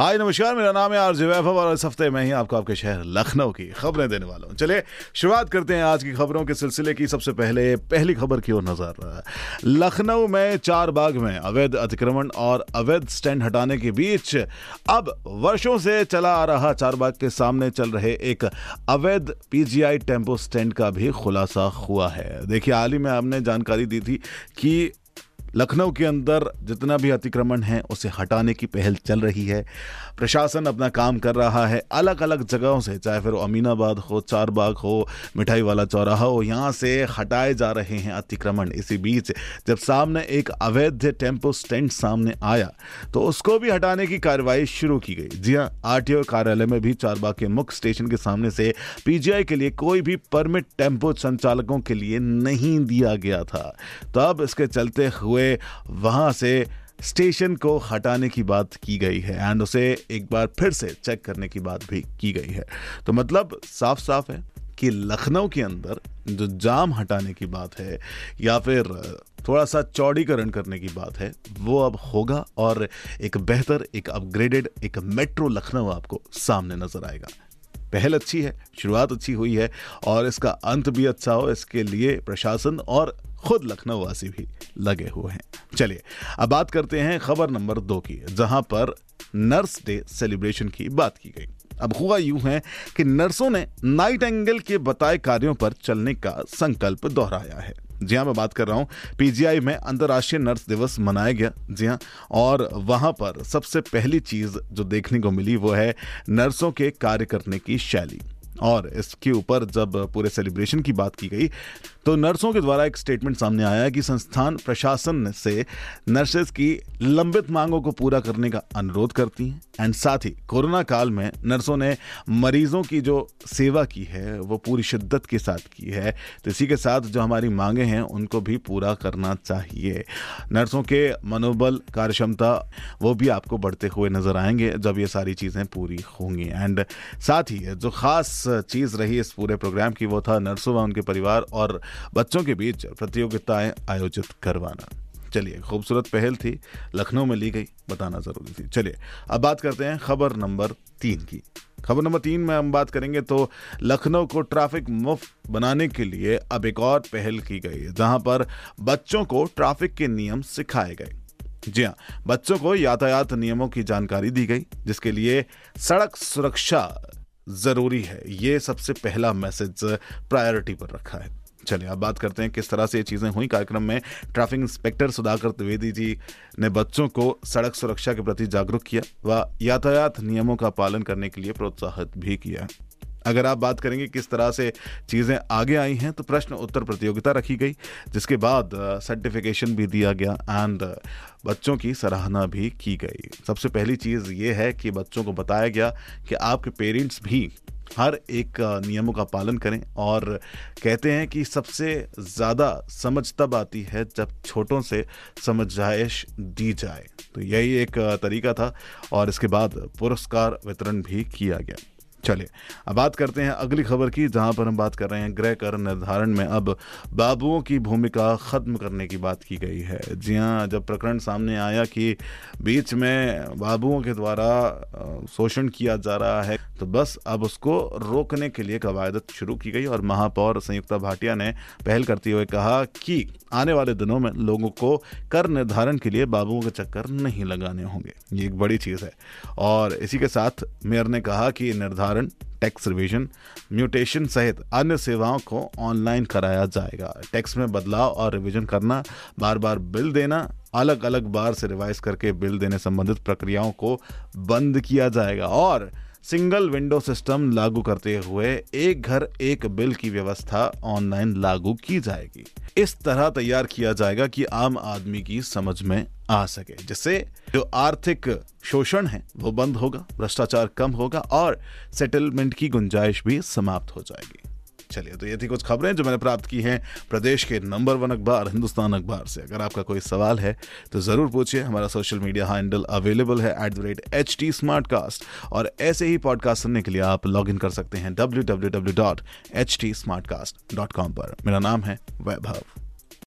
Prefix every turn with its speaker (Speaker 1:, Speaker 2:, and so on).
Speaker 1: हाय, नमस्कार, मेरा नाम है आरजे वैभव और इस हफ़्ते मैं ही आपको आपके शहर लखनऊ की खबरें देने वाला हूँ। चलिए, शुरुआत करते हैं आज की खबरों के सिलसिले की। सबसे पहले, पहली खबर की ओर नज़र। लखनऊ में चार बाग में अवैध अतिक्रमण और अवैध स्टैंड हटाने के बीच अब वर्षों से चला आ रहा चार बाग के सामने चल रहे एक अवैध पीजीआई टेंपो स्टैंड का भी खुलासा हुआ है। देखिए, हाल ही में हमने जानकारी दी थी कि लखनऊ के अंदर जितना भी अतिक्रमण है, उसे हटाने की पहल चल रही है। प्रशासन अपना काम कर रहा है अलग अलग जगहों से, चाहे फिर अमीनाबाद हो, चारबाग हो मिठाई वाला चौराहा हो, यहाँ से हटाए जा रहे हैं अतिक्रमण। इसी बीच जब सामने एक अवैध टेंपो स्टैंड सामने आया तो उसको भी हटाने की कार्रवाई शुरू की गई। जी हाँ आर कार्यालय में भी चारबाग के मुख्य स्टेशन के सामने से पीजीआई के लिए कोई भी परमिट टेंपो संचालकों के लिए नहीं दिया गया था। तो अब इसके चलते हुए वहाँ से स्टेशन को हटाने की बात की गई है एंड उसे एक बार फिर से चेक करने की बात भी की गई है। तो मतलब साफ़ साफ़ है कि लखनऊ के अंदर जो जाम हटाने की बात है या फिर थोड़ा सा चौड़ीकरण करने की बात है, वो अब होगा और एक बेहतर, एक अपग्रेडेड एक मेट्रो लखनऊ आपको सामने नज़र आएगा। पहल अच्छी है, शुरुआत अच्छी हुई है और इसका अंत भी अच्छा हो, इसके लिए प्रशासन और खुद लखनऊ वासी भी लगे हुए हैं। चलिए, अब बात करते हैं खबर नंबर दो की, जहाँ पर नर्स डे सेलिब्रेशन की बात की गई। अब हुआ यूँ है कि नर्सों ने नाइट एंगल के बताए कार्यों पर चलने का संकल्प दोहराया है। जी हाँ मैं बात कर रहा हूँ। पीजीआई में अंतर्राष्ट्रीय नर्स दिवस मनाया गया। जी हाँ और वहाँ पर सबसे पहली चीज़ जो देखने को मिली वो है नर्सों के कार्य करने की शैली। और इसके ऊपर जब पूरे सेलिब्रेशन की बात की गई तो नर्सों के द्वारा एक स्टेटमेंट सामने आया कि संस्थान प्रशासन से नर्सेज की लंबित मांगों को पूरा करने का अनुरोध करती हैं। एंड साथ ही कोरोना काल में नर्सों ने मरीजों की जो सेवा की है, वो पूरी शिद्दत के साथ की है। तो इसी के साथ जो हमारी मांगे हैं, उनको भी पूरा करना चाहिए। नर्सों के मनोबल, कार्यक्षमता, वो भी आपको बढ़ते हुए नज़र आएँगे जब ये सारी चीज़ें पूरी होंगी। एंड साथ ही जो खास चीज़ रही इस पूरे प्रोग्राम की, वो था नर्सों व उनके परिवार और बच्चों के बीच प्रतियोगिताएँ आयोजित करवाना। चलिए, खूबसूरत पहल थी, लखनऊ में ली गई, बताना ज़रूरी थी। चलिए, अब बात करते हैं खबर नंबर तीन की। खबर नंबर तीन में हम बात करेंगे तो लखनऊ को ट्रैफ़िक मुफ़्त बनाने के लिए अब एक और पहल की गई, जहाँ पर बच्चों को ट्रैफ़िक के नियम सिखाए गए। जी हाँ बच्चों को यातायात नियमों की जानकारी दी गई, जिसके लिए सड़क सुरक्षा ज़रूरी है। ये सबसे पहला मैसेज प्रायोरिटी पर रखा है। चलिए अब बात करते हैं किस तरह से ये चीज़ें हुई कार्यक्रम में। ट्रैफ़िक इंस्पेक्टर सुधाकर द्विवेदी जी ने बच्चों को सड़क सुरक्षा के प्रति जागरूक किया व यातायात नियमों का पालन करने के लिए प्रोत्साहित भी किया। अगर आप बात करेंगे किस तरह से चीज़ें आगे आई हैं तो प्रश्न उत्तर प्रतियोगिता रखी गई, जिसके बाद सर्टिफिकेशन भी दिया गया एंड बच्चों की सराहना भी की गई। सबसे पहली चीज़ ये है कि बच्चों को बताया गया कि आपके पेरेंट्स भी हर एक नियमों का पालन करें और कहते हैं कि सबसे ज़्यादा समझ तब आती है जब छोटों से समझाइश दी जाए। तो यही एक तरीका था और इसके बाद पुरस्कार वितरण भी किया गया। चलिए, अब बात करते हैं अगली खबर की, जहाँ पर हम बात कर रहे हैं गृह कर निर्धारण में। अब बाबुओं की भूमिका खत्म करने की बात की गई है। जी हाँ जब प्रकरण सामने आया कि बीच में बाबुओं के द्वारा शोषण किया जा रहा है तो बस अब उसको रोकने के लिए कवायदत शुरू की गई और महापौर संयुक्ता भाटिया ने पहल करते हुए कहा कि आने वाले दिनों में लोगों को कर निर्धारण के लिए बाबुओं के चक्कर नहीं लगाने होंगे। ये एक बड़ी चीज़ है। और इसी के साथ मेयर ने कहा कि निर्धारण निर्धारण टैक्स रिविजन म्यूटेशन सहित अन्य सेवाओं को ऑनलाइन कराया जाएगा। टैक्स में बदलाव और रिविजन करना बार बार बिल देना अलग अलग बार से रिवाइज करके बिल देने संबंधित प्रक्रियाओं को बंद किया जाएगा। और सिंगल विंडो सिस्टम लागू करते हुए एक घर, एक बिल की व्यवस्था ऑनलाइन लागू की जाएगी। इस तरह तैयार किया जाएगा कि आम आदमी की समझ में आ सके, जिससे जो आर्थिक शोषण है, वो बंद होगा, भ्रष्टाचार कम होगा और सेटलमेंट की गुंजाइश भी समाप्त हो जाएगी। चलिए तो ये थी कुछ खबरें जो मैंने प्राप्त की हैं प्रदेश के नंबर वन अखबार, हिंदुस्तान अखबार से। अगर आपका कोई सवाल है तो ज़रूर पूछिए। हमारा सोशल मीडिया हैंडल अवेलेबल है at the rate H T smart cast और ऐसे ही पॉडकास्ट सुनने के लिए आप लॉग इन कर सकते हैं W W W dot H T smart cast dot com पर। मेरा नाम है वैभव।